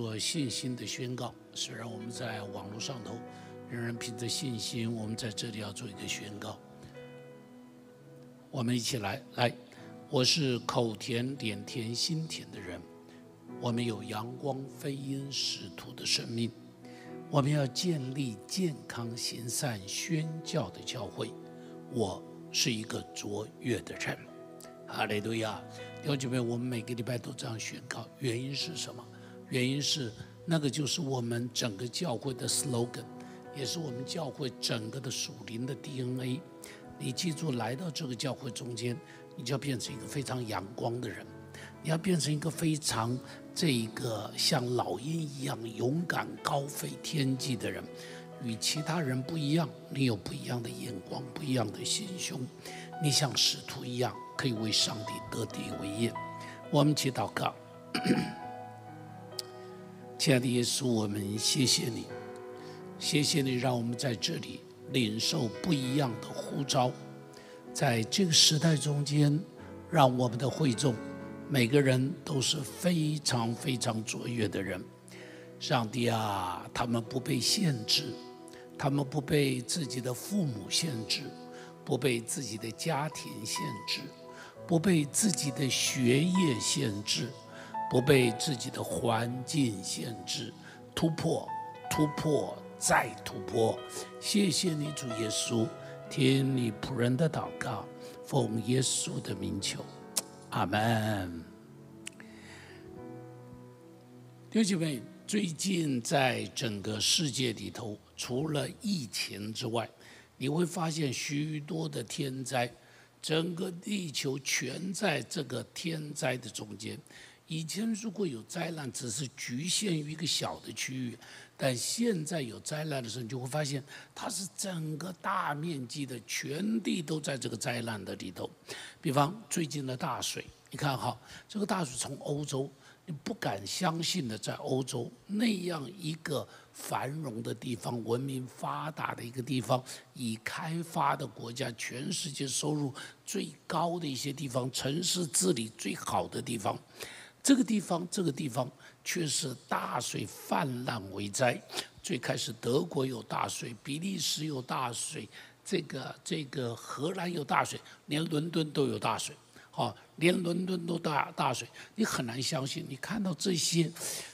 做信心的宣告。虽然我们在网络上头，仍然凭着信心，我们在这里要做一个宣告。我们一起来，来，我是口甜脸甜心甜的人。我们有阳光飞鹰使徒的生命，我们要建立健康行善宣教的教会。我是一个卓越的人。哈利路亚！弟兄姐妹，我们每个礼拜都这样宣告，原因是什么？原因是那个就是我们整个教会的 slogan，也是我们教会整个的属灵的 DNA。你记住，来到这个教会中间，你就要变成一个非常阳光的人，你要变成一个非常这一个像老鹰一样勇敢高飞天际的人，与其他人不一样，你有不一样的眼光，不一样的心胸，你像使徒一样。可以为上帝得地为业，我们祈祷告，亲爱的耶稣，我们谢谢你，谢谢你让我们在这里领受不一样的呼召，在这个时代中间，让我们的会众每个人都是非常非常卓越的人。上帝啊，他们不被限制，他们不被自己的父母限制，不被自己的家庭限制。不被自己的学业限制，不被自己的环境限制，突破，突破，再突破。谢谢你，主耶稣，听你仆人的祷告，奉耶稣的名求，阿门。弟兄姐妹，最近在整个世界里头，除了疫情之外，你会发现许多的天灾。整个地球全在这个天灾的中间。以前如果有灾难，只是局限于一个小的区域，但现在有灾难的时候，你就会发现它是整个大面积的，全地都在这个灾难的里头。比方最近的大水，你看哈，这个大水从欧洲。你不敢相信的，在欧洲那样一个繁荣的地方、文明发达的一个地方、已开发的国家、全世界收入最高的一些地方、城市治理最好的地方，这个地方，这个地方却是大水泛滥为灾。最开始德国有大水，比利时有大水，这个这个荷兰有大水，连伦敦都有大水。啊，连伦敦都大大水，你很难相信。你看到这些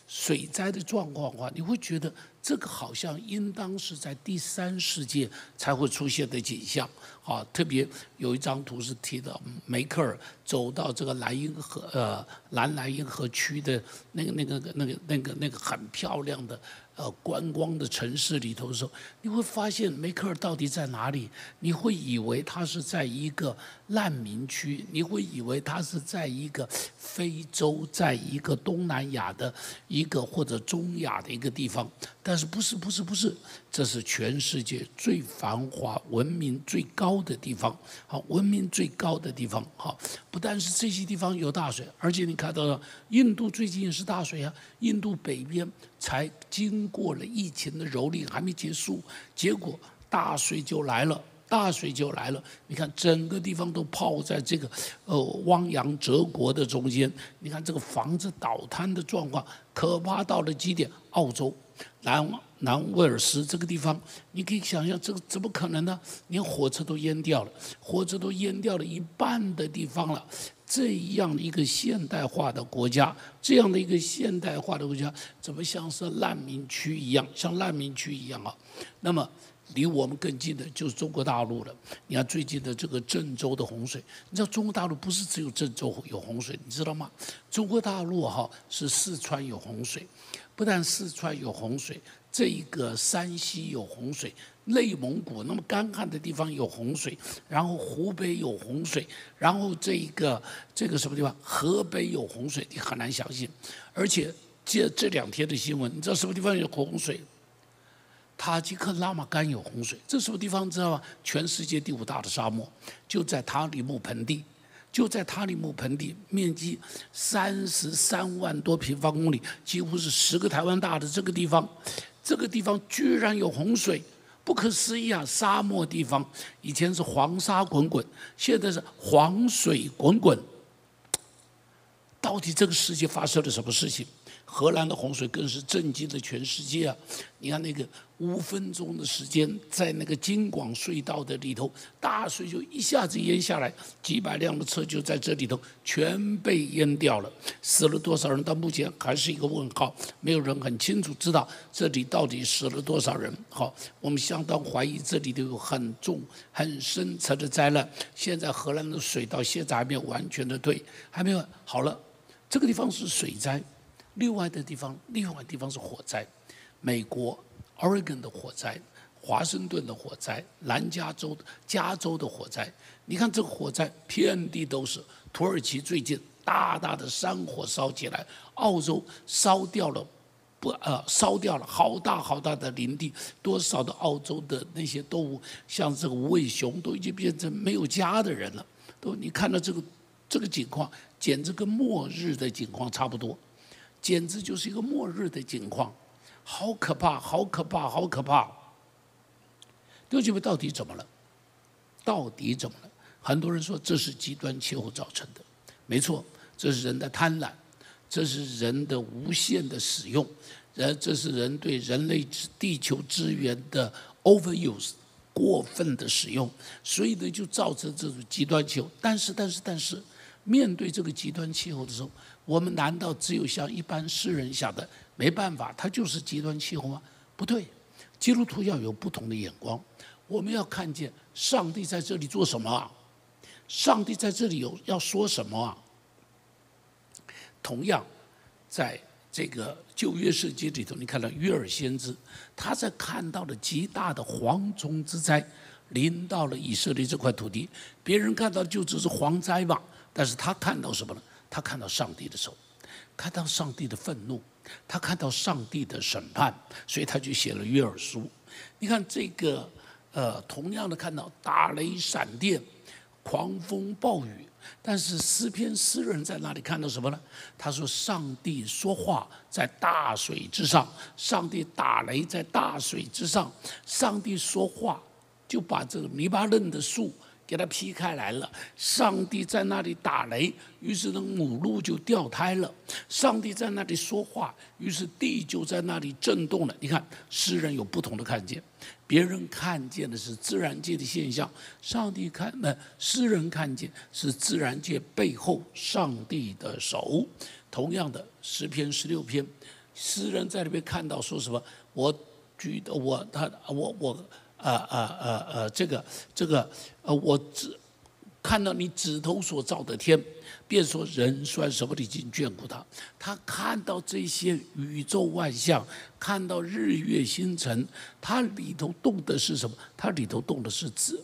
水灾的状况的话，你会觉得这个好像应当是在第三世界才会出现的景象。啊，特别有一张图是提到梅克尔走到这个莱茵河呃南莱茵河区的那个那个那个那个那个很漂亮的。呃，观光的城市里头的时候，你会发现梅克尔到底在哪里？你会以为他是在一个难民区，你会以为他是在一个非洲，在一个东南亚的一个或者中亚的一个地方，但是不是不是不是，这是全世界最繁华、文明最高的地方。好，文明最高的地方。好，不但是这些地方有大水，而且你看到了印度最近也是大水啊，印度北边。才经过了疫情的蹂躏，还没结束，结果大水就来了，大水就来了。你看整个地方都泡在这个呃汪洋泽国的中间，你看这个房子倒塌的状况可怕到了极点。澳洲南南威尔斯这个地方，你可以想象这个怎么可能呢？连火车都淹掉了，火车都淹掉了一半的地方了。这样的一个现代化的国家，这样的一个现代化的国家，怎么像是难民区一样，像难民区一样啊？那么离我们更近的就是中国大陆了。你看最近的这个郑州的洪水，你知道中国大陆不是只有郑州有洪水，你知道吗？中国大陆哈是四川有洪水，不但四川有洪水，这一个山西有洪水。内蒙古那么干旱的地方有洪水，然后湖北有洪水，然后这一个这个什么地方？河北有洪水，你很难相信。而且这这两天的新闻，你知道什么地方有洪水？塔吉克拉玛干有洪水，这什么地方知道吗？全世界第五大的沙漠，就在塔里木盆地，就在塔里木盆地，面积三十三万多平方公里，几乎是十个台湾大的这个地方，这个地方居然有洪水。不可思议啊！沙漠地方以前是黄沙滚滚，现在是黄水滚滚。到底这个世界发生了什么事情？荷兰的洪水更是震惊了全世界啊！你看那个五分钟的时间，在那个京广隧道的里头，大水就一下子淹下来，几百辆的车就在这里头全被淹掉了，死了多少人？到目前还是一个问号，没有人很清楚知道这里到底死了多少人。好，我们相当怀疑这里头有很重、很深层的灾难。现在荷兰的水到现在还没有完全的退，还没有好了。这个地方是水灾。另外的地方，另外的地方是火灾，美国 Oregon 的火灾，华盛顿的火灾，南加州加州的火灾。你看这个火灾，遍地都是。土耳其最近大大的山火烧起来，澳洲烧掉了，不呃烧掉了好大好大的林地，多少的澳洲的那些动物，像这个无尾熊都已经变成没有家的人了。都你看到这个这个景况，简直跟末日的景况差不多。简直就是一个末日的景况，好可怕，好可怕，好可怕！弟兄姐妹，到底怎么了？到底怎么了？很多人说这是极端气候造成的，没错，这是人的贪婪，这是人的无限的使用，人这是人对人类地球资源的 overuse 过分的使用，所以呢，就造成这种极端气候。但是，但是，但是，面对这个极端气候的时候，我们难道只有像一般世人想的，没办法，它就是极端气候吗？不对，基督徒要有不同的眼光。我们要看见上帝在这里做什么啊？上帝在这里有要说什么啊？同样，在这个旧约圣经里头，你看到约尔先知，他在看到了极大的蝗虫之灾临到了以色列这块土地，别人看到就只是蝗灾吧，但是他看到什么呢？他看到上帝的手，看到上帝的愤怒，他看到上帝的审判，所以他就写了约珥书。你看这个，呃，同样的看到打雷闪电、狂风暴雨，但是诗篇诗人在哪里看到什么呢？他说：“上帝说话在大水之上，上帝打雷在大水之上，上帝说话就把这个泥巴嫩的树。”给它劈开来了，上帝在那里打雷，于是呢母鹿就掉胎了。上帝在那里说话，于是地就在那里震动了。你看，诗人有不同的看见，别人看见的是自然界的现象，上帝看那诗人看见是自然界背后上帝的手。同样的十篇十六篇，诗人在里面看到说什么？我举的我他我我。啊啊啊啊！这个这个呃，我只看到你指头所造的天，便说人算什么已经眷顾他。他看到这些宇宙万象，看到日月星辰，他里头动的是什么？他里头动的是指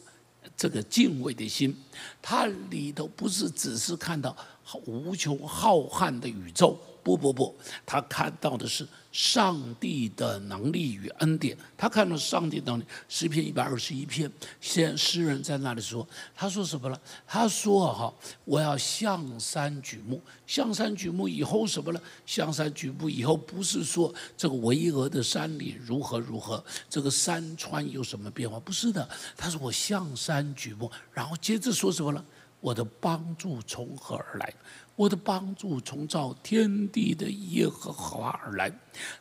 这个敬畏的心。他里头不是只是看到无穷浩瀚的宇宙。不不不，他看到的是上帝的能力与恩典。他看到上帝能力，诗篇一百二十一篇，先诗人在那里说，他说什么了？他说哈，我要向山举目，向山举目以后什么呢？向山举目以后不是说这个巍峨的山里如何如何，这个山川有什么变化？不是的，他说我向山举目，然后接着说什么了？我的帮助从何而来？我的帮助从造天地的耶和华而来。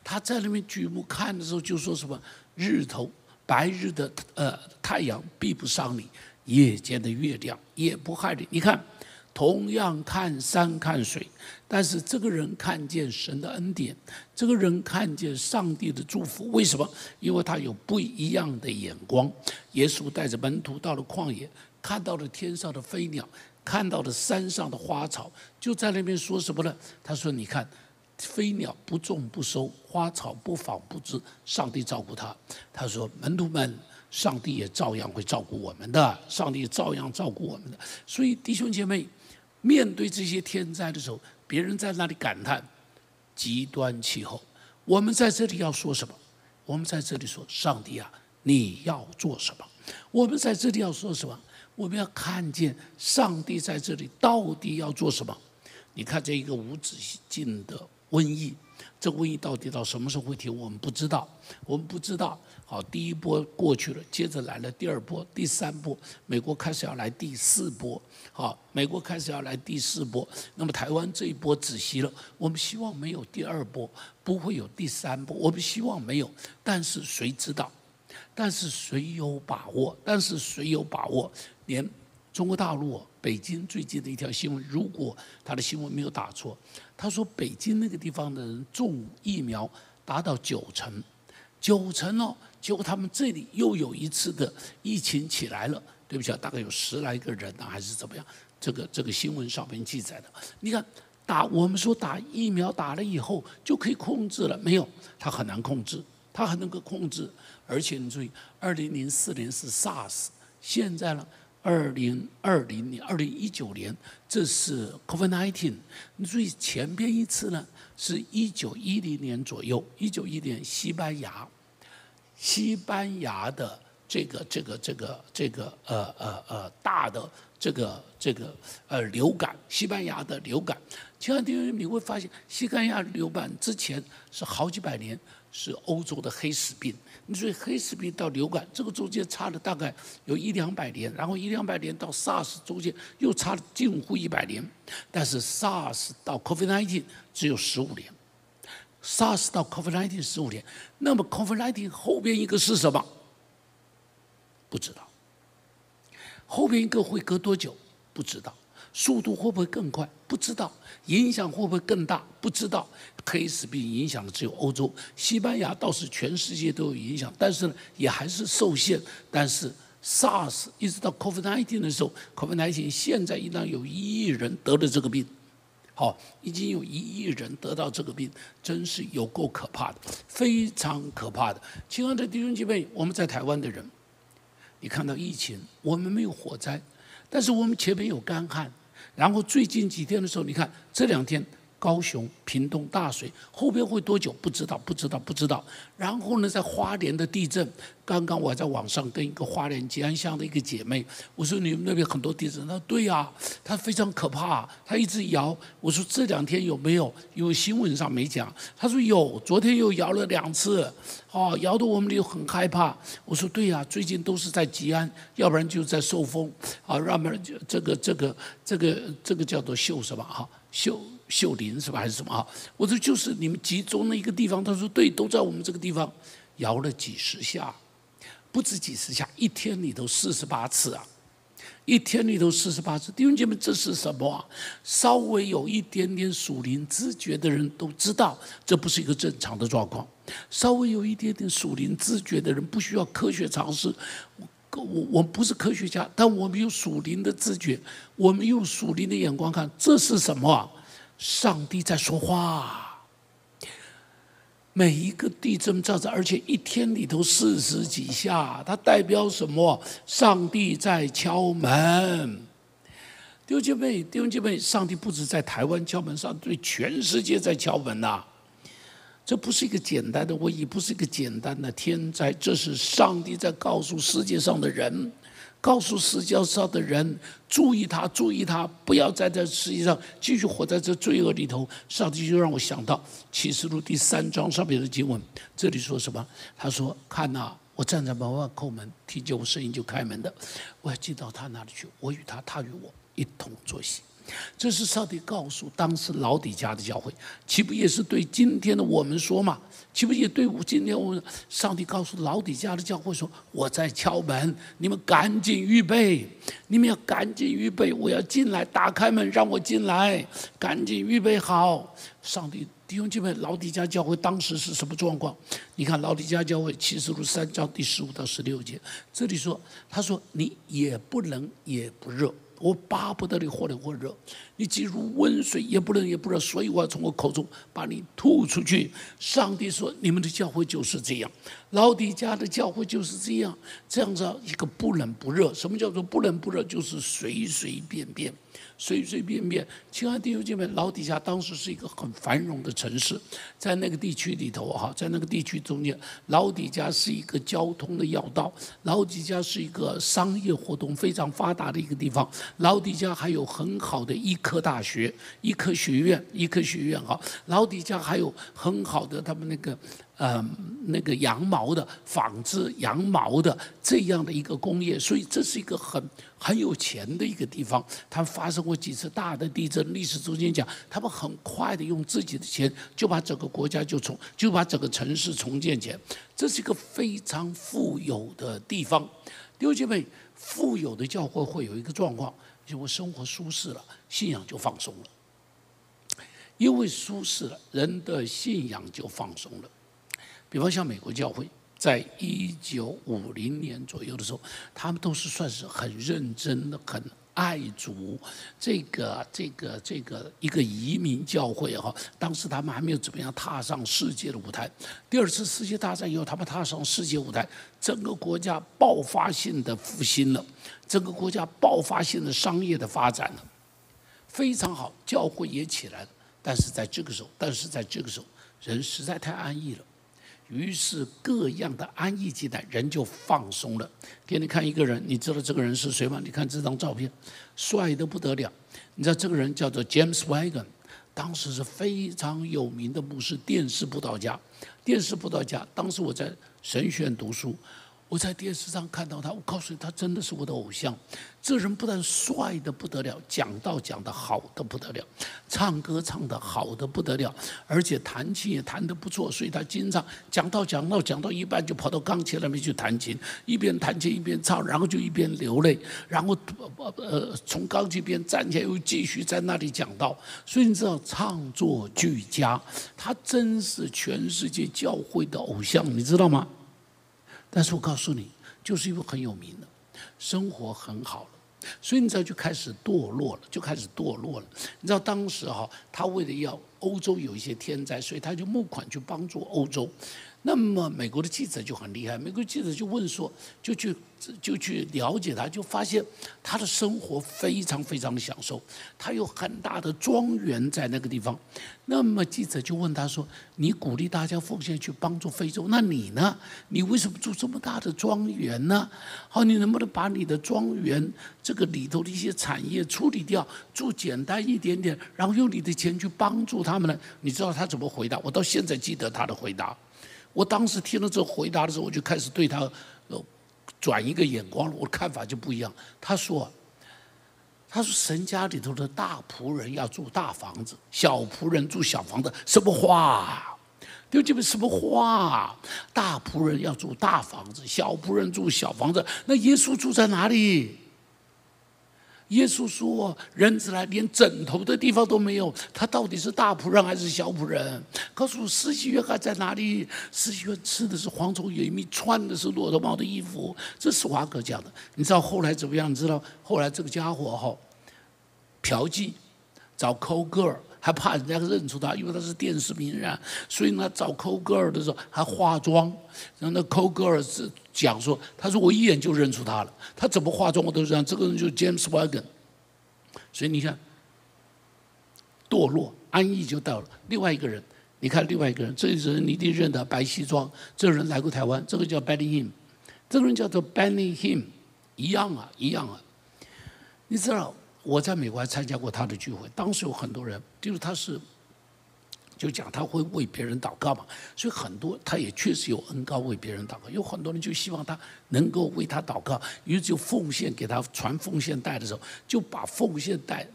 他在那边举目看的时候，就说什么：日头、白日的呃太阳必不伤你，夜间的月亮也不害你。你看，同样看山看水，但是这个人看见神的恩典，这个人看见上帝的祝福。为什么？因为他有不一样的眼光。耶稣带着门徒到了旷野，看到了天上的飞鸟。看到的山上的花草，就在那边说什么呢？他说：“你看，飞鸟不种不收，花草不纺不织，上帝照顾他。”他说：“门徒们，上帝也照样会照顾我们的，上帝照样照顾我们的。”所以弟兄姐妹，面对这些天灾的时候，别人在那里感叹极端气候，我们在这里要说什么？我们在这里说：“上帝啊，你要做什么？”我们在这里要说什么？我们要看见上帝在这里到底要做什么？你看这一个无止境的瘟疫。这瘟疫到底到什么时候会停？我们不知道，我们不知道。好，第一波过去了，接着来了第二波、第三波，美国开始要来第四波。好，美国开始要来第四波，那么台湾这一波止息了。我们希望没有第二波，不会有第三波。我们希望没有，但是谁知道？但是谁有把握？但是谁有把握？连中国大陆北京最近的一条新闻，如果他的新闻没有打错。他说：“北京那个地方的人种疫苗达到九成，九成哦。结果他们这里又有一次的疫情起来了。对不起啊，大概有十来个人啊，还是怎么样？这个这个新闻上面记载的。你看，打我们说打疫苗打了以后就可以控制了，没有，它很难控制，它很能够控制。而且你注意，二零零四年是 SARS，现在呢？”二零二零年、二零一九年，这是 COVID-19。你注意前边一次呢，是一九一零年左右，一九一零年西班牙，西班牙的这个、这个、这个、这个呃呃呃大的这个这个呃流感，西班牙的流感。前两天你会发现，西班牙流感之前是好几百年。是欧洲的黑死病，你说黑死病到流感，这个中间差了大概有一两百年，然后一两百年到 SARS 中间又差了近乎一百年，但是 SARS 到 COVID-19 只有十五年，SARS 到 COVID-19 十五年，那么 COVID-19 后边一个是什么？不知道，后边一个会隔多久？不知道。速度会不会更快？不知道。影响会不会更大？不知道。黑死病影响的只有欧洲，西班牙倒是全世界都有影响，但是呢，也还是受限。但是 SARS 一直到 COVID-19 的时候，COVID-19 现在应当有一亿人得了这个病，好，已经有一亿人得到这个病，真是有够可怕的，非常可怕的。亲爱的弟兄姐妹，我们在台湾的人，你看到疫情，我们没有火灾，但是我们前面有干旱。然后最近几天的时候，你看这两天高雄、屏东大水，后边会多久？不知道，不知道，不知道。然后呢，在花莲的地震。刚刚我在网上跟一个花莲吉安乡的一个姐妹，我说你们那边很多地震，她说对呀，她非常可怕，她一直摇。我说这两天有没有？因为新闻上没讲。她说有，昨天又摇了两次，哦，摇得我们又很害怕。我说对呀，最近都是在吉安，要不然就在受风，啊，要不然这个这个这个这个叫做秀什么哈，秀秀林是吧还是什么啊？我说就是你们集中的一个地方。他说对，都在我们这个地方，摇了几十下。不止几十下，一天里头四十八次啊！一天里头四十八次，弟兄姐妹，这是什么？稍微有一点点属灵知觉的人都知道，这不是一个正常的状况。稍微有一点点属灵知觉的人，不需要科学常识。我我我不是科学家，但我们有属灵的知觉，我们用属灵的眼光看，这是什么？上帝在说话。每一个地震造成，而且一天里头四十几下，它代表什么？上帝在敲门。丢兄妹，弟兄妹，上帝不止在台湾敲门，上帝对全世界在敲门呐！这不是一个简单的瘟疫，不是一个简单的天灾，这是上帝在告诉世界上的人。告诉世界上的人，注意他，注意他，不要在这世界上继续活在这罪恶里头。上帝就让我想到启示录第三章上面的经文，这里说什么？他说：“看呐，我站在门外叩门，听见我声音就开门的，我要进到他那里去，我与他，他与我一同坐席。”这是上帝告诉当时老底家的教会，岂不也是对今天的我们说嘛？岂不也对我今天我上帝告诉老底家的教会说：“我在敲门，你们赶紧预备，你们要赶紧预备，我要进来，打开门让我进来，赶紧预备好。”上帝弟兄姐妹，老底家教会当时是什么状况？你看老底家教会启示录三章第十五到十六节，这里说：“他说你也不冷也不热。”我巴不得你或冷或热，你进入温水也不冷也不热，所以我要从我口中把你吐出去。上帝说：“你们的教会就是这样，老底家的教会就是这样，这样子一个不冷不热。什么叫做不冷不热？就是随随便便。随随便便。亲爱的弟兄姐妹，老底下当时是一个很繁荣的城市，在那个地区里头哈，在那个地区中间，老底家是一个交通的要道，老底家是一个商业活动非常发达的一个地方，老底家还有很好的医科大学、医科学院、医科学院哈，老底家还有很好的他们那个。呃，那个羊毛的纺织羊毛的这样的一个工业，所以这是一个很很有钱的一个地方。它发生过几次大的地震，历史中间讲，他们很快的用自己的钱就把整个国家就重，就把整个城市重建起来。这是一个非常富有的地方。弟兄姐妹，富有的教会会有一个状况，就我生活舒适了，信仰就放松了。因为舒适了，人的信仰就放松了。比方像美国教会，在一九五零年左右的时候，他们都是算是很认真的、很爱主，这个、这个、这个一个移民教会哈。当时他们还没有怎么样踏上世界的舞台。第二次世界大战以后，他们踏上世界舞台，整个国家爆发性的复兴了，整个国家爆发性的商业的发展了，非常好，教会也起来了。但是在这个时候，但是在这个时候，人实在太安逸了。于是各样的安逸期待，人就放松了。给你看一个人，你知道这个人是谁吗？你看这张照片，帅得不得了。你知道这个人叫做 James Wagon，当时是非常有名的牧师，电视布道家。电视布道家，当时我在神学院读书。我在电视上看到他，我告诉你，他真的是我的偶像。这人不但帅的不得了，讲道讲的好的不得了，唱歌唱的好的不得了，而且弹琴也弹得不错。所以他经常讲道讲到讲到一半，就跑到钢琴那边去弹琴，一边弹琴一边唱，然后就一边流泪，然后呃呃从钢琴边站起来又继续在那里讲道。所以你知道，唱作俱佳，他真是全世界教会的偶像，你知道吗？但是我告诉你，就是因为很有名的，生活很好了，所以你知道就开始堕落了，就开始堕落了。你知道当时哈，他为了要欧洲有一些天灾，所以他就募款去帮助欧洲。那么美国的记者就很厉害，美国记者就问说，就去就去了解他，就发现他的生活非常非常的享受，他有很大的庄园在那个地方。那么记者就问他说：“你鼓励大家奉献去帮助非洲，那你呢？你为什么住这么大的庄园呢？好，你能不能把你的庄园这个里头的一些产业处理掉，住简单一点点，然后用你的钱去帮助他们呢？”你知道他怎么回答？我到现在记得他的回答。我当时听了这回答的时候，我就开始对他呃转一个眼光了。我的看法就不一样。他说：“他说神家里头的大仆人要住大房子，小仆人住小房子，什么话？就这边什么话？大仆人要住大房子，小仆人住小房子。那耶稣住在哪里？”耶稣说：“人子来，连枕头的地方都没有。他到底是大仆人还是小仆人？告诉我，司机约翰在哪里？司机约吃的是蝗虫野蜜，穿的是骆驼毛的衣服。这是华哥讲的。你知道后来怎么样？你知道后来这个家伙哈，嫖妓，找抠个儿还怕人家认出他，因为他是电视名人，所以呢，找 call girl 的时候还化妆。然后那 call girl 是。”讲说，他说我一眼就认出他了，他怎么化妆我都知道，这个人就是 James Wagon。所以你看，堕落安逸就到了。另外一个人，你看另外一个人，这个人你一定认得，白西装，这个人来过台湾，这个叫 Benny Him，这个人叫做 Benny Him，一样啊，一样啊。你知道我在美国还参加过他的聚会，当时有很多人，就是他是。就讲他会为别人祷告嘛，所以很多他也确实有恩高为别人祷告，有很多人就希望他能够为他祷告，于是就奉献给他传奉献袋的时候，就把奉献袋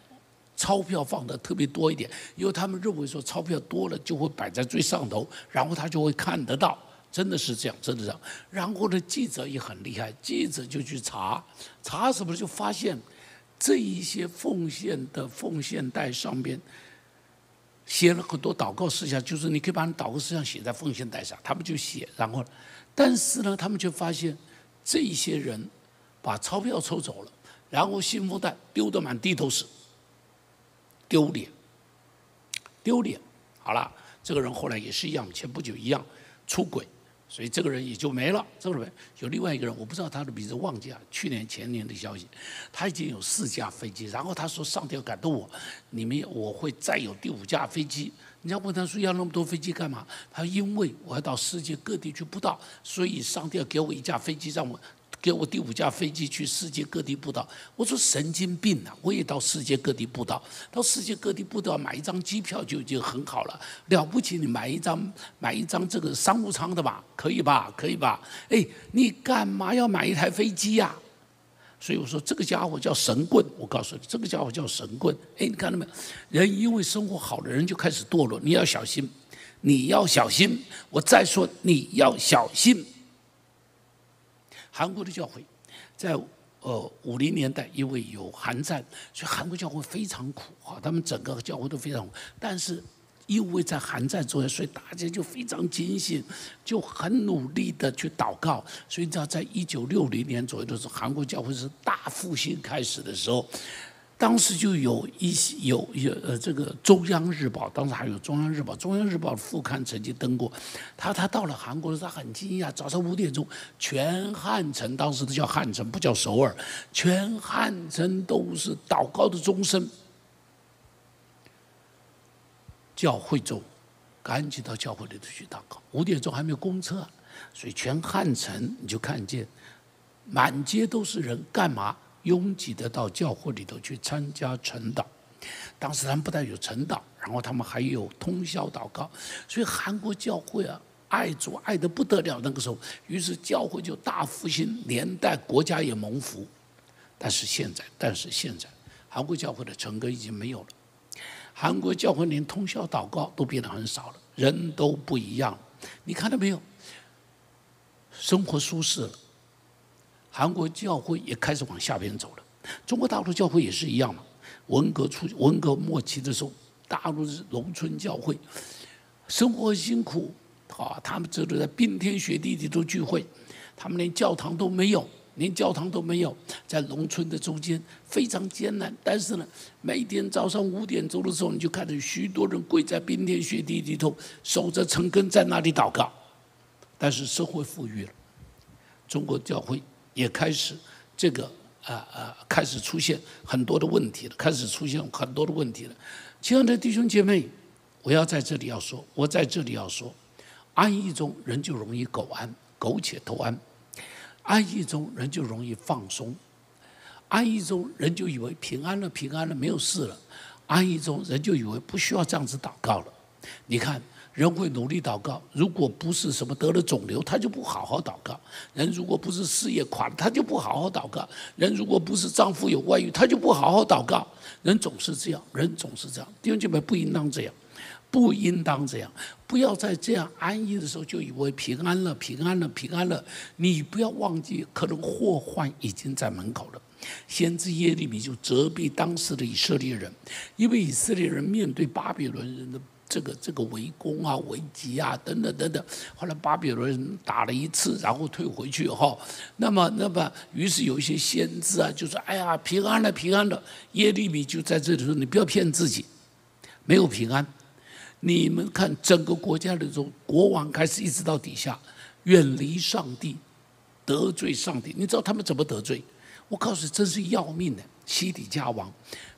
钞票放的特别多一点，因为他们认为说钞票多了就会摆在最上头，然后他就会看得到，真的是这样，真的这样。然后呢，记者也很厉害，记者就去查，查什么就发现这一些奉献的奉献袋上边。写了很多祷告事项，就是你可以把你祷告事项写在奉献袋上，他们就写。然后，但是呢，他们就发现这些人把钞票抽走了，然后信封袋丢得满地都是，丢脸，丢脸。好了，这个人后来也是一样，前不久一样出轨，所以这个人也就没了。这个人有另外一个人，我不知道他的名字，忘记了。去年前年的消息，他已经有四架飞机，然后他说上帝要感动我，你们我会再有第五架飞机。你要问他说要那么多飞机干嘛？他说因为我要到世界各地去布道，所以上帝要给我一架飞机让我。给我第五架飞机去世界各地布道，我说神经病啊！我也到世界各地布道，到世界各地布道，买一张机票就已经很好了，了不起！你买一张买一张这个商务舱的吧，可以吧？可以吧？哎，你干嘛要买一台飞机呀？所以我说这个家伙叫神棍，我告诉你，这个家伙叫神棍。哎，你看到没有？人因为生活好了，人就开始堕落，你要小心，你要小心。我再说，你要小心。韩国的教会，在呃五零年代，因为有韩战，所以韩国教会非常苦啊。他们整个教会都非常苦，但是因为在韩战中，所以大家就非常警醒，就很努力的去祷告。所以你知道，在一九六零年左右的时候，韩国教会是大复兴开始的时候。当时就有一些有有呃，这个中央日报，当时还有中央日报，中央日报副刊曾经登过。他他到了韩国的时候，他很惊讶，早上五点钟，全汉城当时都叫汉城，不叫首尔，全汉城都是祷告的钟声。教会中，赶紧到教会里头去祷告。五点钟还没有公车，所以全汉城你就看见，满街都是人，干嘛？拥挤的到教会里头去参加晨祷，当时他们不但有晨祷，然后他们还有通宵祷告，所以韩国教会啊，爱主爱的不得了。那个时候，于是教会就大复兴，连带国家也蒙福。但是现在，但是现在，韩国教会的成根已经没有了。韩国教会连通宵祷告都变得很少了，人都不一样。你看到没有？生活舒适了。韩国教会也开始往下边走了，中国大陆教会也是一样嘛。文革初、文革末期的时候，大陆是农村教会，生活辛苦，啊，他们只能在冰天雪地里头聚会，他们连教堂都没有，连教堂都没有，在农村的中间非常艰难。但是呢，每天早上五点钟的时候，你就看到许多人跪在冰天雪地里头，守着城根在那里祷告。但是社会富裕了，中国教会。也开始这个啊啊，开始出现很多的问题了，开始出现很多的问题了。亲爱的弟兄姐妹，我要在这里要说，我在这里要说，安逸中人就容易苟安，苟且偷安；安逸中人就容易放松，安逸中人就以为平安了，平安了，没有事了；安逸中人就以为不需要这样子祷告了。你看。人会努力祷告，如果不是什么得了肿瘤，他就不好好祷告；人如果不是事业垮了，他就不好好祷告；人如果不是丈夫有外遇，他就不好好祷告。人总是这样，人总是这样。弟兄姐妹，不应当这样，不应当这样。不要在这样安逸的时候就以为平安了，平安了，平安了。你不要忘记，可能祸患已经在门口了。先知耶利米就责备当时的以色列人，因为以色列人面对巴比伦人的。这个这个围攻啊、围击啊等等等等，后来巴比伦打了一次，然后退回去哈。那么那么，于是有一些先知啊，就说：“哎呀，平安了，平安了。”耶利米就在这里说：“你不要骗自己，没有平安。你们看，整个国家的从国王开始一直到底下，远离上帝，得罪上帝。你知道他们怎么得罪？我告诉你，真是要命的，西底家王。”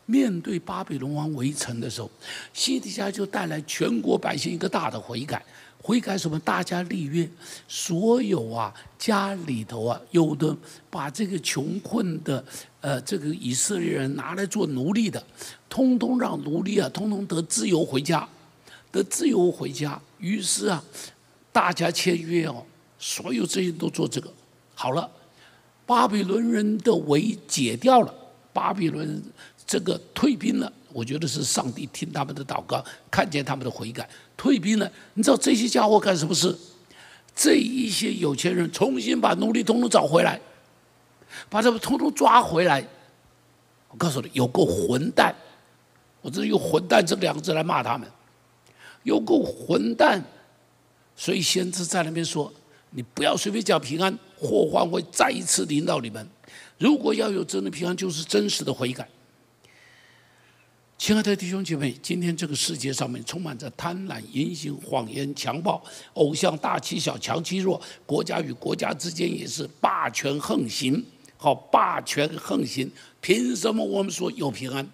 面对巴比伦王围城的时候，西底家就带来全国百姓一个大的悔改。悔改什么？大家立约，所有啊家里头啊有的把这个穷困的呃这个以色列人拿来做奴隶的，通通让奴隶啊通通得自由回家，得自由回家。于是啊，大家签约哦，所有这些都做这个。好了，巴比伦人的围解掉了，巴比伦。这个退兵了，我觉得是上帝听他们的祷告，看见他们的悔改，退兵了。你知道这些家伙干什么事？这一些有钱人重新把奴隶通通找回来，把他们通通抓回来。我告诉你，有够混蛋！我这是用“混蛋”这两个字来骂他们，有够混蛋。所以先知在那边说：“你不要随便讲平安，祸患会再一次临到你们。如果要有真的平安，就是真实的悔改。”亲爱的弟兄姐妹，今天这个世界上面充满着贪婪、淫行、谎言、强暴、偶像大欺小、强欺弱，国家与国家之间也是霸权横行。好，霸权横行，凭什么我们说有平安？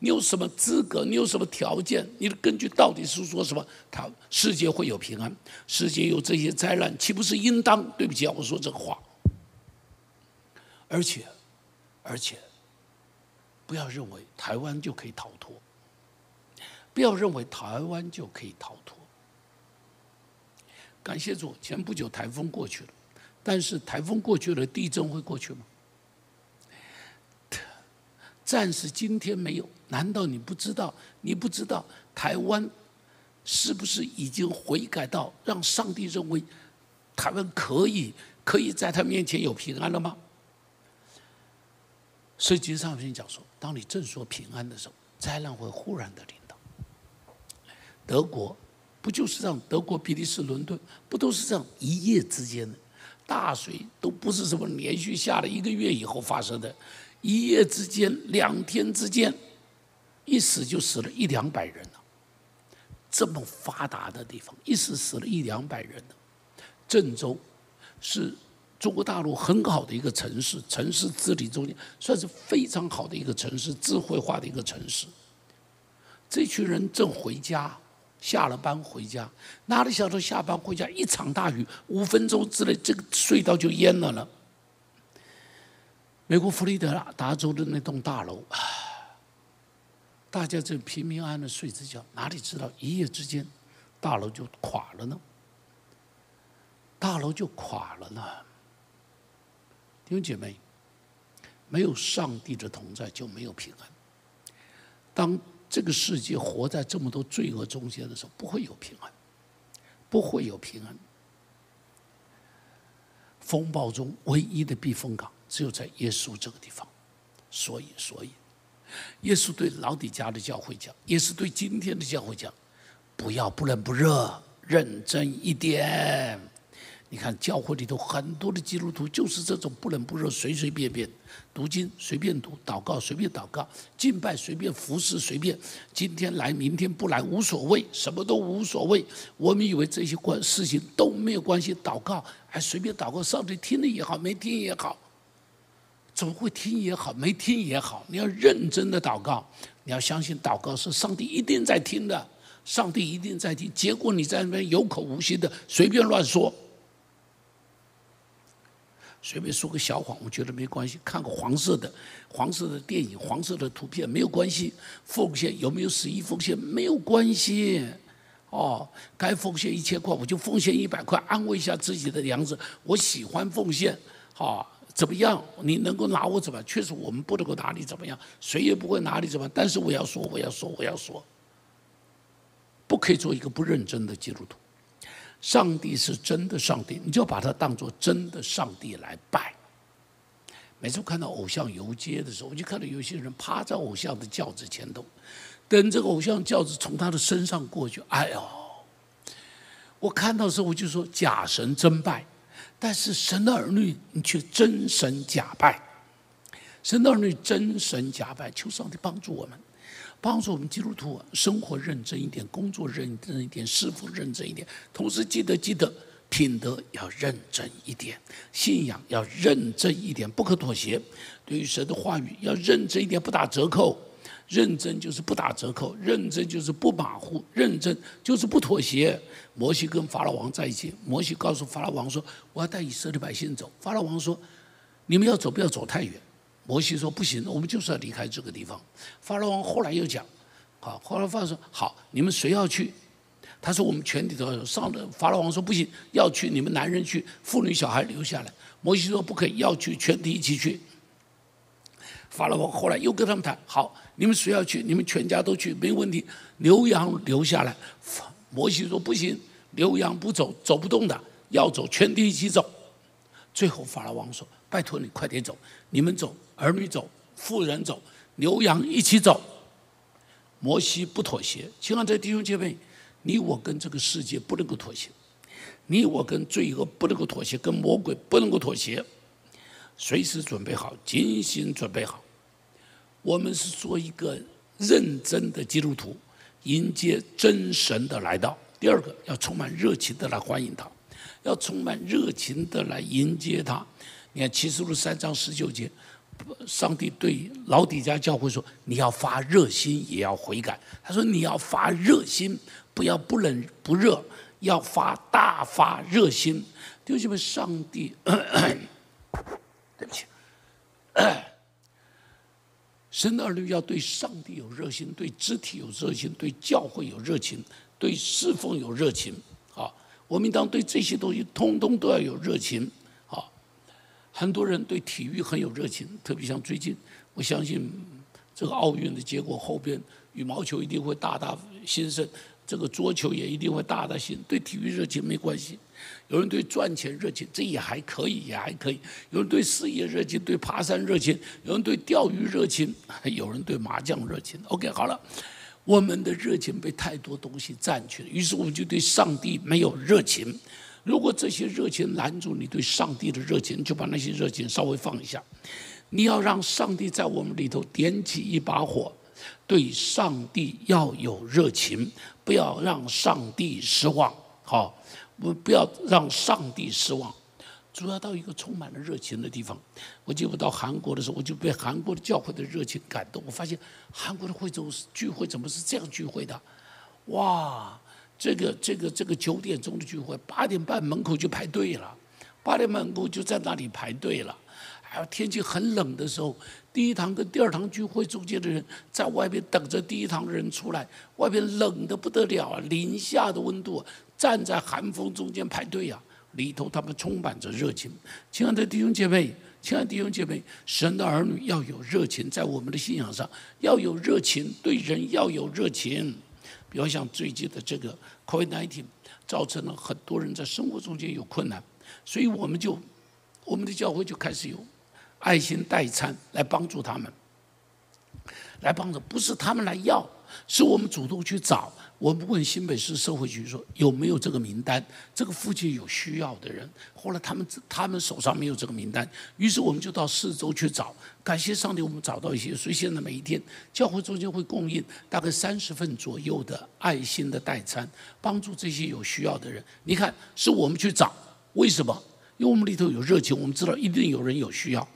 你有什么资格？你有什么条件？你的根据到底是说什么？他世界会有平安？世界有这些灾难，岂不是应当？对不起啊，我说这个话。而且，而且。不要认为台湾就可以逃脱，不要认为台湾就可以逃脱。感谢主，前不久台风过去了，但是台风过去了，地震会过去吗？暂时今天没有。难道你不知道？你不知道台湾是不是已经悔改到让上帝认为台湾可以可以在他面前有平安了吗？圣经上面讲说，当你正说平安的时候，灾难会忽然的临到。德国不就是这样？德国、比利时、伦敦不都是这样？一夜之间的大水都不是什么连续下了一个月以后发生的，一夜之间、两天之间，一死就死了一两百人了。这么发达的地方，一死死了一两百人呢。郑州是。中国大陆很好的一个城市，城市治理中间算是非常好的一个城市，智慧化的一个城市。这群人正回家，下了班回家，哪里晓得下班回家一场大雨，五分钟之内这个隧道就淹了呢？美国弗里德达州的那栋大楼，大家正平平安安的睡着觉，哪里知道一夜之间大楼就垮了呢？大楼就垮了呢？弟兄姐妹，没有上帝的同在，就没有平安。当这个世界活在这么多罪恶中间的时候，不会有平安，不会有平安。风暴中唯一的避风港，只有在耶稣这个地方。所以，所以，耶稣对老底家的教会讲，也是对今天的教会讲：不要不冷不热，认真一点。你看教会里头很多的基督徒就是这种不冷不热、随随便便读经、随便读、祷告随便祷告、敬拜随便服侍随便，今天来明天不来无所谓，什么都无所谓。我们以为这些关事情都没有关系，祷告还随便祷告，上帝听了也好，没听也好，怎么会听也好，没听也好？你要认真的祷告，你要相信祷告是上帝一定在听的，上帝一定在听。结果你在那边有口无心的随便乱说。随便说个小谎，我觉得没关系。看个黄色的、黄色的电影、黄色的图片没有关系。奉献有没有十一奉献没有关系。哦，该奉献一千块我就奉献一百块，安慰一下自己的良知。我喜欢奉献，好怎么样？你能够拿我怎么？确实我们不能够拿你怎么样，谁也不会拿你怎么样。但是我要说，我要说，我要说，不可以做一个不认真的基督徒。上帝是真的上帝，你就把它当做真的上帝来拜。每次看到偶像游街的时候，我就看到有些人趴在偶像的轿子前头，等这个偶像轿子从他的身上过去。哎呦！我看到时候我就说假神真拜，但是神的儿女你却真神假拜，神的儿女真神假拜，求上帝帮助我们。帮助我们基督徒生活认真一点，工作认真一点，师傅认真一点。同时记得记得品德要认真一点，信仰要认真一点，不可妥协。对于神的话语要认真一点，不打折扣。认真就是不打折扣，认真就是不马虎，认真就是不妥协。摩西跟法老王在一起，摩西告诉法老王说：“我要带以色列百姓走。”法老王说：“你们要走，不要走太远。”摩西说：“不行，我们就是要离开这个地方。”法老王后来又讲：“好。”后来法老说：“好，你们谁要去？”他说：“我们全体都要上的。”法老王说：“不行，要去，你们男人去，妇女小孩留下来。”摩西说：“不可以，要去，全体一起去。”法老王后来又跟他们谈：“好，你们谁要去？你们全家都去，没问题。牛羊留下来。”摩西说：“不行，牛羊不走，走不动的，要走，全体一起走。”最后法老王说：“拜托你快点走，你们走。”儿女走，妇人走，牛羊一起走。摩西不妥协，亲爱的弟兄姐妹，你我跟这个世界不能够妥协，你我跟罪恶不能够妥协，跟魔鬼不能够妥协。随时准备好，精心准备好。我们是做一个认真的基督徒迎接真神的来到。第二个，要充满热情的来欢迎他，要充满热情的来迎接他。你看启示录三章十九节，上帝对老底家教会说：“你要发热心，也要悔改。”他说：“你要发热心，不要不冷不热，要发大发热心。”弟兄姐妹，上帝，对不起。神的儿女要对上帝有热心，对肢体有热心，对教会有热情，对侍奉有热情。啊，我们当对这些东西通通都要有热情。很多人对体育很有热情，特别像最近，我相信这个奥运的结果后边，羽毛球一定会大大兴盛，这个桌球也一定会大大兴。对体育热情没关系。有人对赚钱热情，这也还可以，也还可以。有人对事业热情，对爬山热情；有人对钓鱼热情，有人对麻将热情。OK，好了，我们的热情被太多东西占据了，于是我们就对上帝没有热情。如果这些热情拦住你对上帝的热情，就把那些热情稍微放一下。你要让上帝在我们里头点起一把火，对上帝要有热情，不要让上帝失望。好。我不要让上帝失望，主要到一个充满了热情的地方。我记得到韩国的时候，我就被韩国的教会的热情感动。我发现韩国的会众聚会怎么是这样聚会的？哇，这个这个这个九点钟的聚会，八点半门口就排队了，八点半门口就在那里排队了。还有天气很冷的时候，第一堂跟第二堂聚会中间的人在外边等着第一堂的人出来，外边冷的不得了啊，零下的温度。站在寒风中间排队呀，里头他们充满着热情。亲爱的弟兄姐妹，亲爱的弟兄姐妹，神的儿女要有热情，在我们的信仰上要有热情，对人要有热情。比如像最近的这个 COVID-19，造成了很多人在生活中间有困难，所以我们就我们的教会就开始有爱心代餐来帮助他们，来帮助，不是他们来要，是我们主动去找。我们问新北市社会局说有没有这个名单？这个附近有需要的人。后来他们他们手上没有这个名单，于是我们就到四周去找。感谢上帝，我们找到一些。所以现在每一天教会中间会供应大概三十份左右的爱心的代餐，帮助这些有需要的人。你看，是我们去找，为什么？因为我们里头有热情，我们知道一定有人有需要，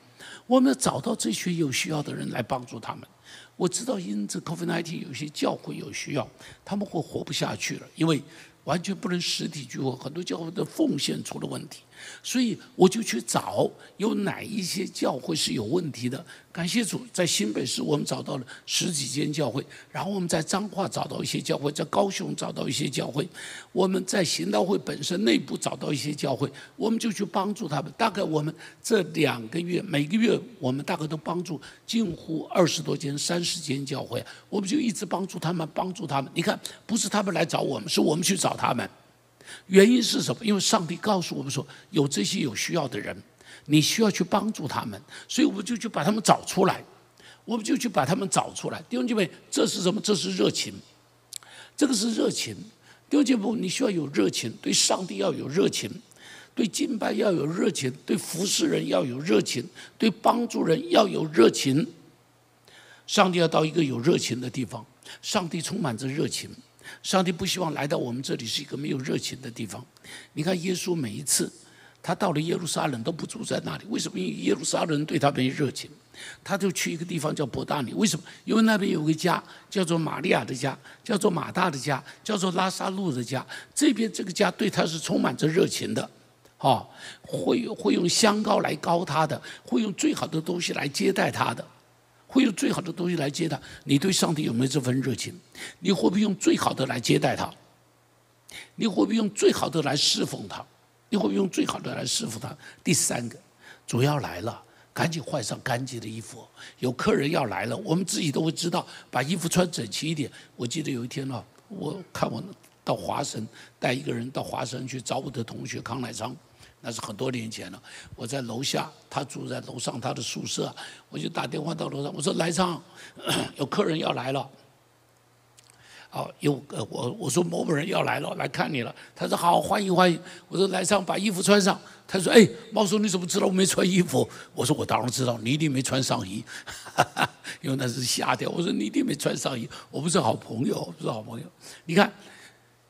我们要找到这些有需要的人来帮助他们。我知道，因此 COVID-19 有些教会有需要，他们会活不下去了，因为完全不能实体聚会，很多教会的奉献出了问题。所以我就去找有哪一些教会是有问题的。感谢主，在新北市我们找到了十几间教会，然后我们在彰化找到一些教会，在高雄找到一些教会，我们在行道会本身内部找到一些教会，我们就去帮助他们。大概我们这两个月，每个月我们大概都帮助近乎二十多间、三十间教会，我们就一直帮助他们，帮助他们。你看，不是他们来找我们，是我们去找他们。原因是什么？因为上帝告诉我们说，有这些有需要的人，你需要去帮助他们，所以我们就去把他们找出来，我们就去把他们找出来。弟兄姐妹，这是什么？这是热情，这个是热情。弟兄姐妹，你需要有热情，对上帝要有热情，对敬拜要有热情，对服侍人要有热情，对帮助人要有热情。上帝要到一个有热情的地方，上帝充满着热情。上帝不希望来到我们这里是一个没有热情的地方。你看，耶稣每一次他到了耶路撒冷都不住在那里，为什么？因为耶路撒冷对他没热情，他就去一个地方叫伯大尼。为什么？因为那边有个家叫做玛利亚的家，叫做马大的家，叫做拉萨路的家。这边这个家对他是充满着热情的，哦，会会用香膏来膏他的，会用最好的东西来接待他的。会用最好的东西来接他。你对上帝有没有这份热情？你会不会用最好的来接待他？你会不会用最好的来侍奉他？你会不会用最好的来侍奉他？第三个，主要来了，赶紧换上干净的衣服。有客人要来了，我们自己都会知道，把衣服穿整齐一点。我记得有一天呢，我看我到华神带一个人到华神去找我的同学康乃昌。那是很多年前了，我在楼下，他住在楼上他的宿舍，我就打电话到楼上，我说来昌，有客人要来了，好，有呃我我说某某人要来了，来看你了，他说好，欢迎欢迎，我说来昌把衣服穿上，他说哎，毛叔你怎么知道我没穿衣服？我说我当然知道，你一定没穿上衣，因为那是夏天。我说你一定没穿上衣，我不是好朋友，不是好朋友。你看，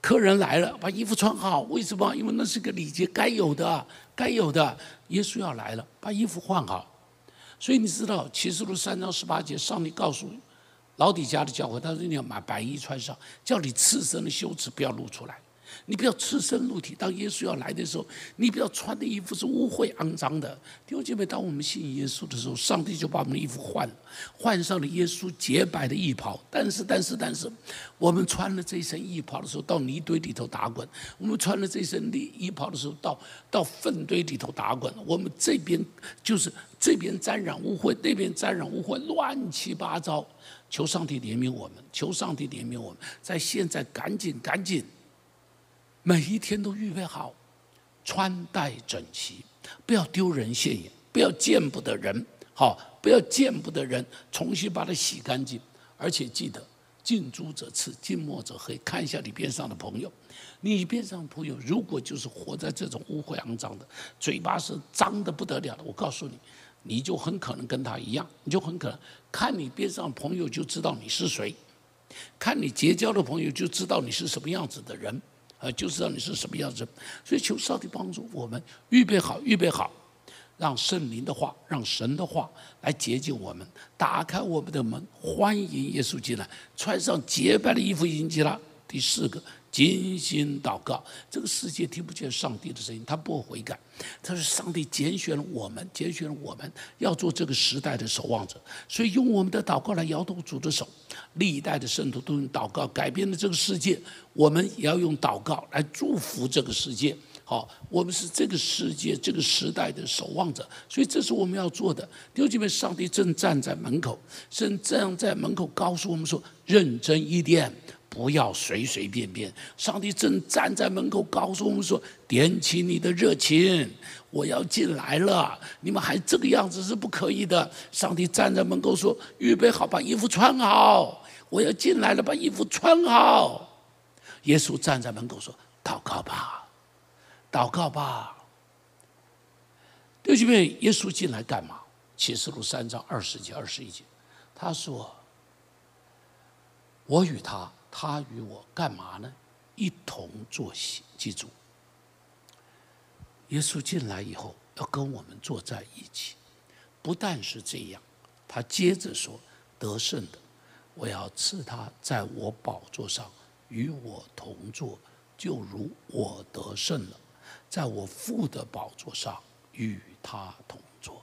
客人来了，把衣服穿好，为什么？因为那是个礼节，该有的，该有的。耶稣要来了，把衣服换好。所以你知道启示录三章十八节，上帝告诉老底家的教会，他说你要把白衣穿上，叫你赤身的羞耻不要露出来。你不要赤身露体。当耶稣要来的时候，你不要穿的衣服是污秽肮脏的。弟兄姐妹，当我们信耶稣的时候，上帝就把我们的衣服换了，换上了耶稣洁白的衣袍。但是，但是，但是，我们穿了这身衣袍的时候，到泥堆里头打滚；我们穿了这身衣衣袍的时候，到到粪堆里头打滚。我们这边就是这边沾染污秽，那边沾染污秽，乱七八糟。求上帝怜悯我们，求上帝怜悯我们，在现在赶紧赶紧。每一天都预备好，穿戴整齐，不要丢人现眼，不要见不得人，好，不要见不得人，重新把它洗干净。而且记得，近朱者赤，近墨者黑。看一下你边上的朋友，你边上的朋友如果就是活在这种污秽肮脏的，嘴巴是脏的不得了的，我告诉你，你就很可能跟他一样，你就很可能看你边上朋友就知道你是谁，看你结交的朋友就知道你是什么样子的人。呃，就知道你是什么样子，所以求上帝帮助我们预备好，预备好，让圣灵的话，让神的话来洁净我们，打开我们的门，欢迎耶稣进来，穿上洁白的衣服迎接他。第四个。精心祷告，这个世界听不见上帝的声音，他不会悔改。他说：“上帝拣选了我们，拣选了我们要做这个时代的守望者，所以用我们的祷告来摇动主的手。历代的圣徒都用祷告改变了这个世界，我们也要用祷告来祝福这个世界。好，我们是这个世界、这个时代的守望者，所以这是我们要做的。弟兄姐妹，上帝正站在门口，正站在门口告诉我们说：认真一点。”不要随随便便。上帝正站在门口，告诉我们说：“点起你的热情，我要进来了。你们还这个样子是不可以的。”上帝站在门口说：“预备好，把衣服穿好，我要进来了，把衣服穿好。”耶稣站在门口说：“祷告吧，祷告吧。”弟兄们，耶稣进来干嘛？启示录三章二十节、二十一节，他说：“我与他。”他与我干嘛呢？一同坐席。记住，耶稣进来以后要跟我们坐在一起。不但是这样，他接着说：“得胜的，我要赐他在我宝座上与我同坐，就如我得胜了，在我父的宝座上与他同坐。”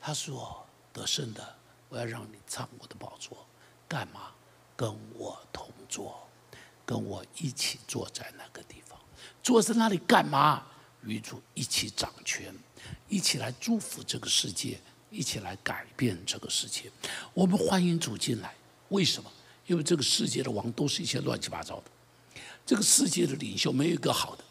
他说：“得胜的，我要让你上我的宝座，干嘛？跟我”坐，跟我一起坐在那个地方，坐在那里干嘛？与主一起掌权，一起来祝福这个世界，一起来改变这个世界。我们欢迎主进来，为什么？因为这个世界的王都是一些乱七八糟的，这个世界的领袖没有一个好的。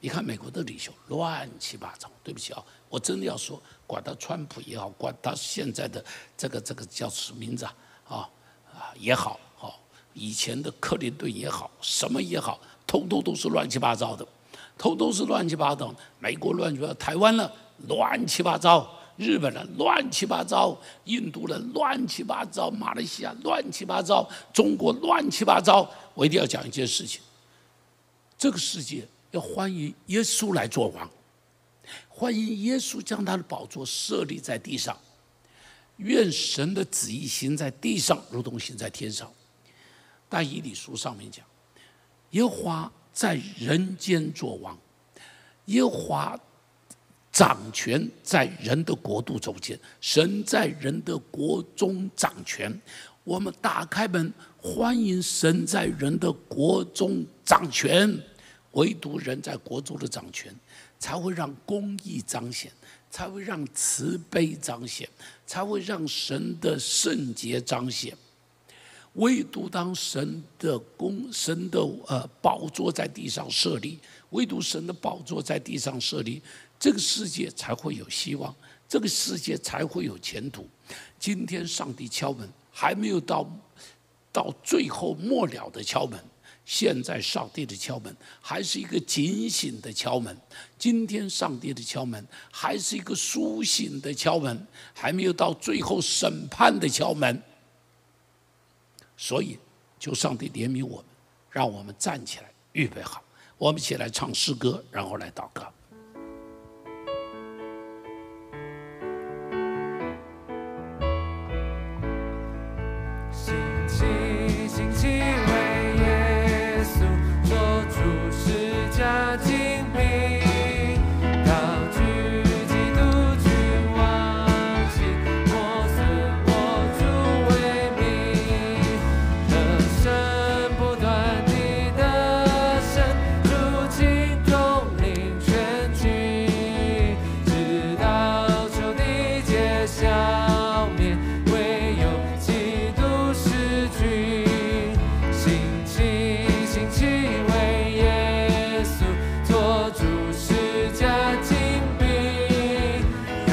你看美国的领袖乱七八糟，对不起啊，我真的要说，管他川普也好，管他现在的这个这个叫什么名字？啊啊也好。以前的克林顿也好，什么也好，通通都是乱七八糟的，通通是乱七八糟。美国乱七八糟，台湾呢乱七八糟，日本人乱七八糟，印度人乱七八糟，马来西亚乱七八糟，中国乱七八糟。我一定要讲一件事情：这个世界要欢迎耶稣来做王，欢迎耶稣将他的宝座设立在地上，愿神的旨意行在地上，如同行在天上。但以理书上面讲，耶和华在人间作王，耶和华掌权在人的国度中间，神在人的国中掌权。我们打开门，欢迎神在人的国中掌权。唯独人在国中的掌权，才会让公义彰显，才会让慈悲彰显，才会让神的圣洁彰显。唯独当神的公神的呃宝座在地上设立，唯独神的宝座在地上设立，这个世界才会有希望，这个世界才会有前途。今天上帝敲门，还没有到到最后末了的敲门。现在上帝的敲门还是一个警醒的敲门。今天上帝的敲门还是一个苏醒的敲门，还没有到最后审判的敲门。所以求上帝怜悯我们，让我们站起来，预备好，我们起来唱诗歌，然后来祷告。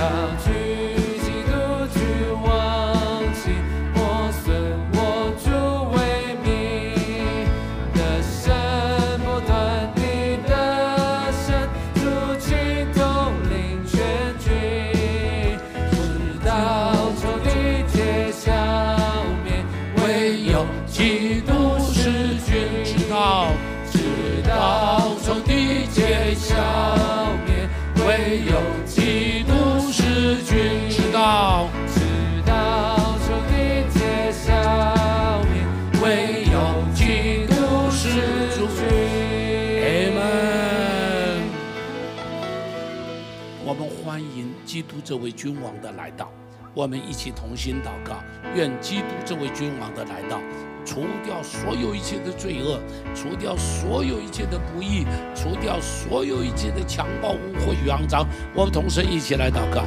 shall 基督这位君王的来到，我们一起同心祷告，愿基督这位君王的来到，除掉所有一切的罪恶，除掉所有一切的不义，除掉所有一切的强暴、污秽与肮脏。我们同声一起来祷告：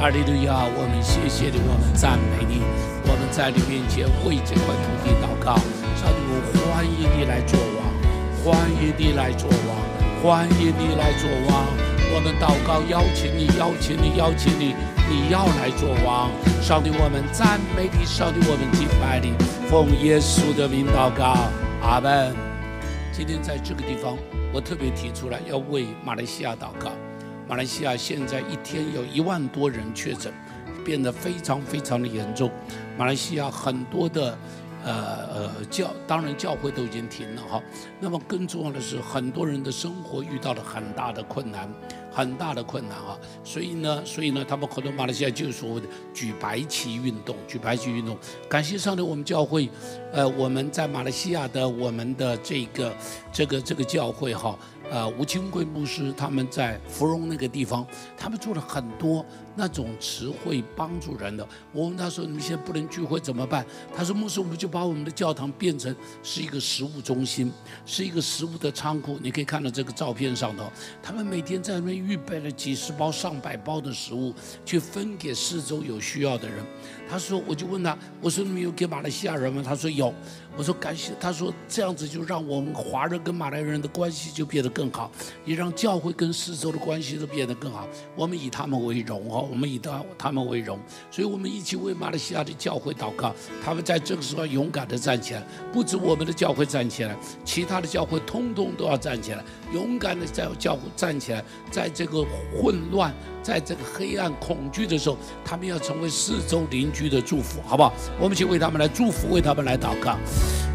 阿利路亚！我们谢谢你，我们赞美你，我们在你面前为这块土地祷告。上帝，我欢迎你来做王，欢迎你来做王，欢迎你来做王。我们祷告，邀请你，邀请你，邀请你，你要来做王。上帝，我们赞美你，上帝，我们敬拜你，奉耶稣的名祷告，阿门。今天在这个地方，我特别提出来要为马来西亚祷告。马来西亚现在一天有一万多人确诊，变得非常非常的严重。马来西亚很多的。呃呃，教当然教会都已经停了哈。那么更重要的是，很多人的生活遇到了很大的困难，很大的困难啊。所以呢，所以呢，他们很多马来西亚就是所谓的举白旗运动，举白旗运动。感谢上帝，我们教会，呃，我们在马来西亚的我们的这个这个这个教会哈。呃，吴清贵牧师他们在芙蓉那个地方，他们做了很多那种词汇帮助人的。我问他说：“你们现在不能聚会怎么办？”他说：“牧师，我们就把我们的教堂变成是一个食物中心，是一个食物的仓库。你可以看到这个照片上头，他们每天在那边预备了几十包、上百包的食物，去分给四周有需要的人。”他说：“我就问他，我说你们有给马来西亚人吗？”他说：“有。”我说感谢，他说这样子就让我们华人跟马来人的关系就变得更好，也让教会跟四周的关系都变得更好。我们以他们为荣哦，我们以他他们为荣，所以我们一起为马来西亚的教会祷告。他们在这个时候勇敢的站起来，不止我们的教会站起来，其他的教会通通都要站起来，勇敢的在教会站起来，在这个混乱。在这个黑暗恐惧的时候，他们要成为四周邻居的祝福，好不好？我们去为他们来祝福，为他们来祷告。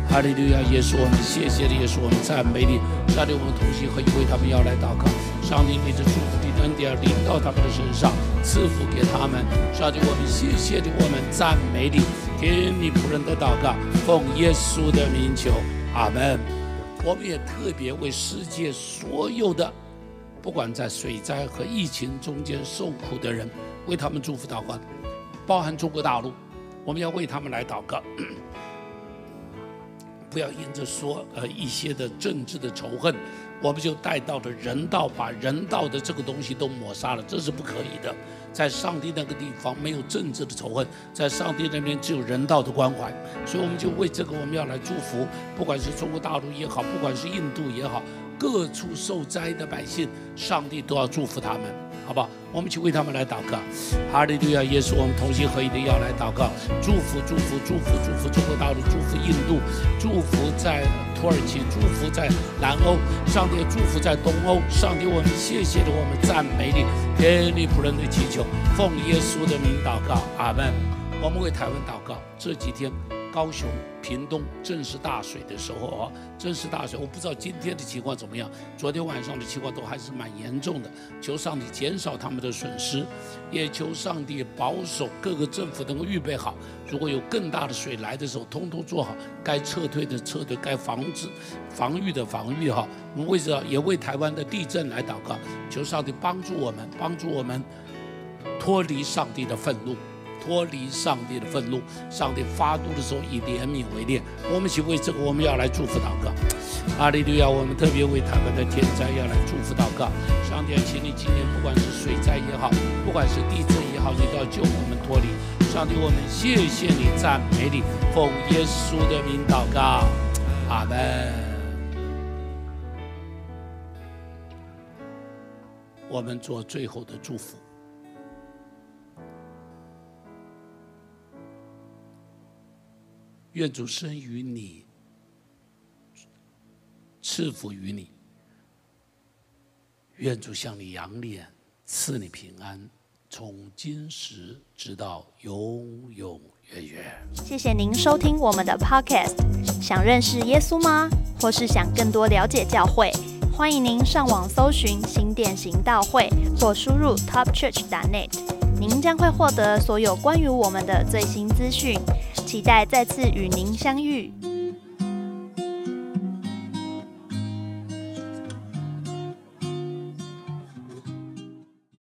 哈利路亚，耶稣，我们谢谢你，耶稣，我们赞美你。上帝，我们同心合意为他们要来祷告。上帝，你的祝福的恩典临到他们的身上，赐福给他们。上帝，我们谢谢你，我们赞美你，给你仆人的祷告，奉耶稣的名求，阿门。我们也特别为世界所有的。不管在水灾和疫情中间受苦的人，为他们祝福祷告，包含中国大陆，我们要为他们来祷告。不要因着说呃一些的政治的仇恨，我们就带到了人道，把人道的这个东西都抹杀了，这是不可以的。在上帝那个地方没有政治的仇恨，在上帝那边只有人道的关怀，所以我们就为这个我们要来祝福，不管是中国大陆也好，不管是印度也好。各处受灾的百姓，上帝都要祝福他们，好不好？我们去为他们来祷告。哈利路亚！耶稣，我们同心合意的要来祷告，祝福、祝福、祝福、祝福中国大陆，祝福印度，祝福在土耳其，祝福在南欧，上帝祝福在东欧。上帝，我们谢谢你，我们赞美你，给你仆人的祈求，奉耶稣的名祷告，阿门。我们为台湾祷告，这几天。高雄、屏东正是大水的时候啊，正是大水。我不知道今天的情况怎么样，昨天晚上的情况都还是蛮严重的。求上帝减少他们的损失，也求上帝保守各个政府能够预备好，如果有更大的水来的时候，通通做好该撤退的撤退，该防止、防御的防御哈。我们为着也为台湾的地震来祷告，求上帝帮助我们，帮助我们脱离上帝的愤怒。脱离上帝的愤怒，上帝发怒的时候以怜悯为念。我们请为这个，我们要来祝福祷告。阿利路亚！我们特别为台湾的天灾要来祝福祷告。上帝，请你今年不管是水灾也好，不管是地震也好，你都要救我们脱离。上帝，我们谢谢你，赞美你，奉耶稣的名祷告。阿门。我们做最后的祝福。愿主生于你，赐福于你。愿主向你扬脸，赐你平安，从今时直到永永远远。谢谢您收听我们的 Podcast。想认识耶稣吗？或是想更多了解教会？欢迎您上网搜寻新店行道会，或输入 topchurch.net，您将会获得所有关于我们的最新资讯。期待再次与您相遇。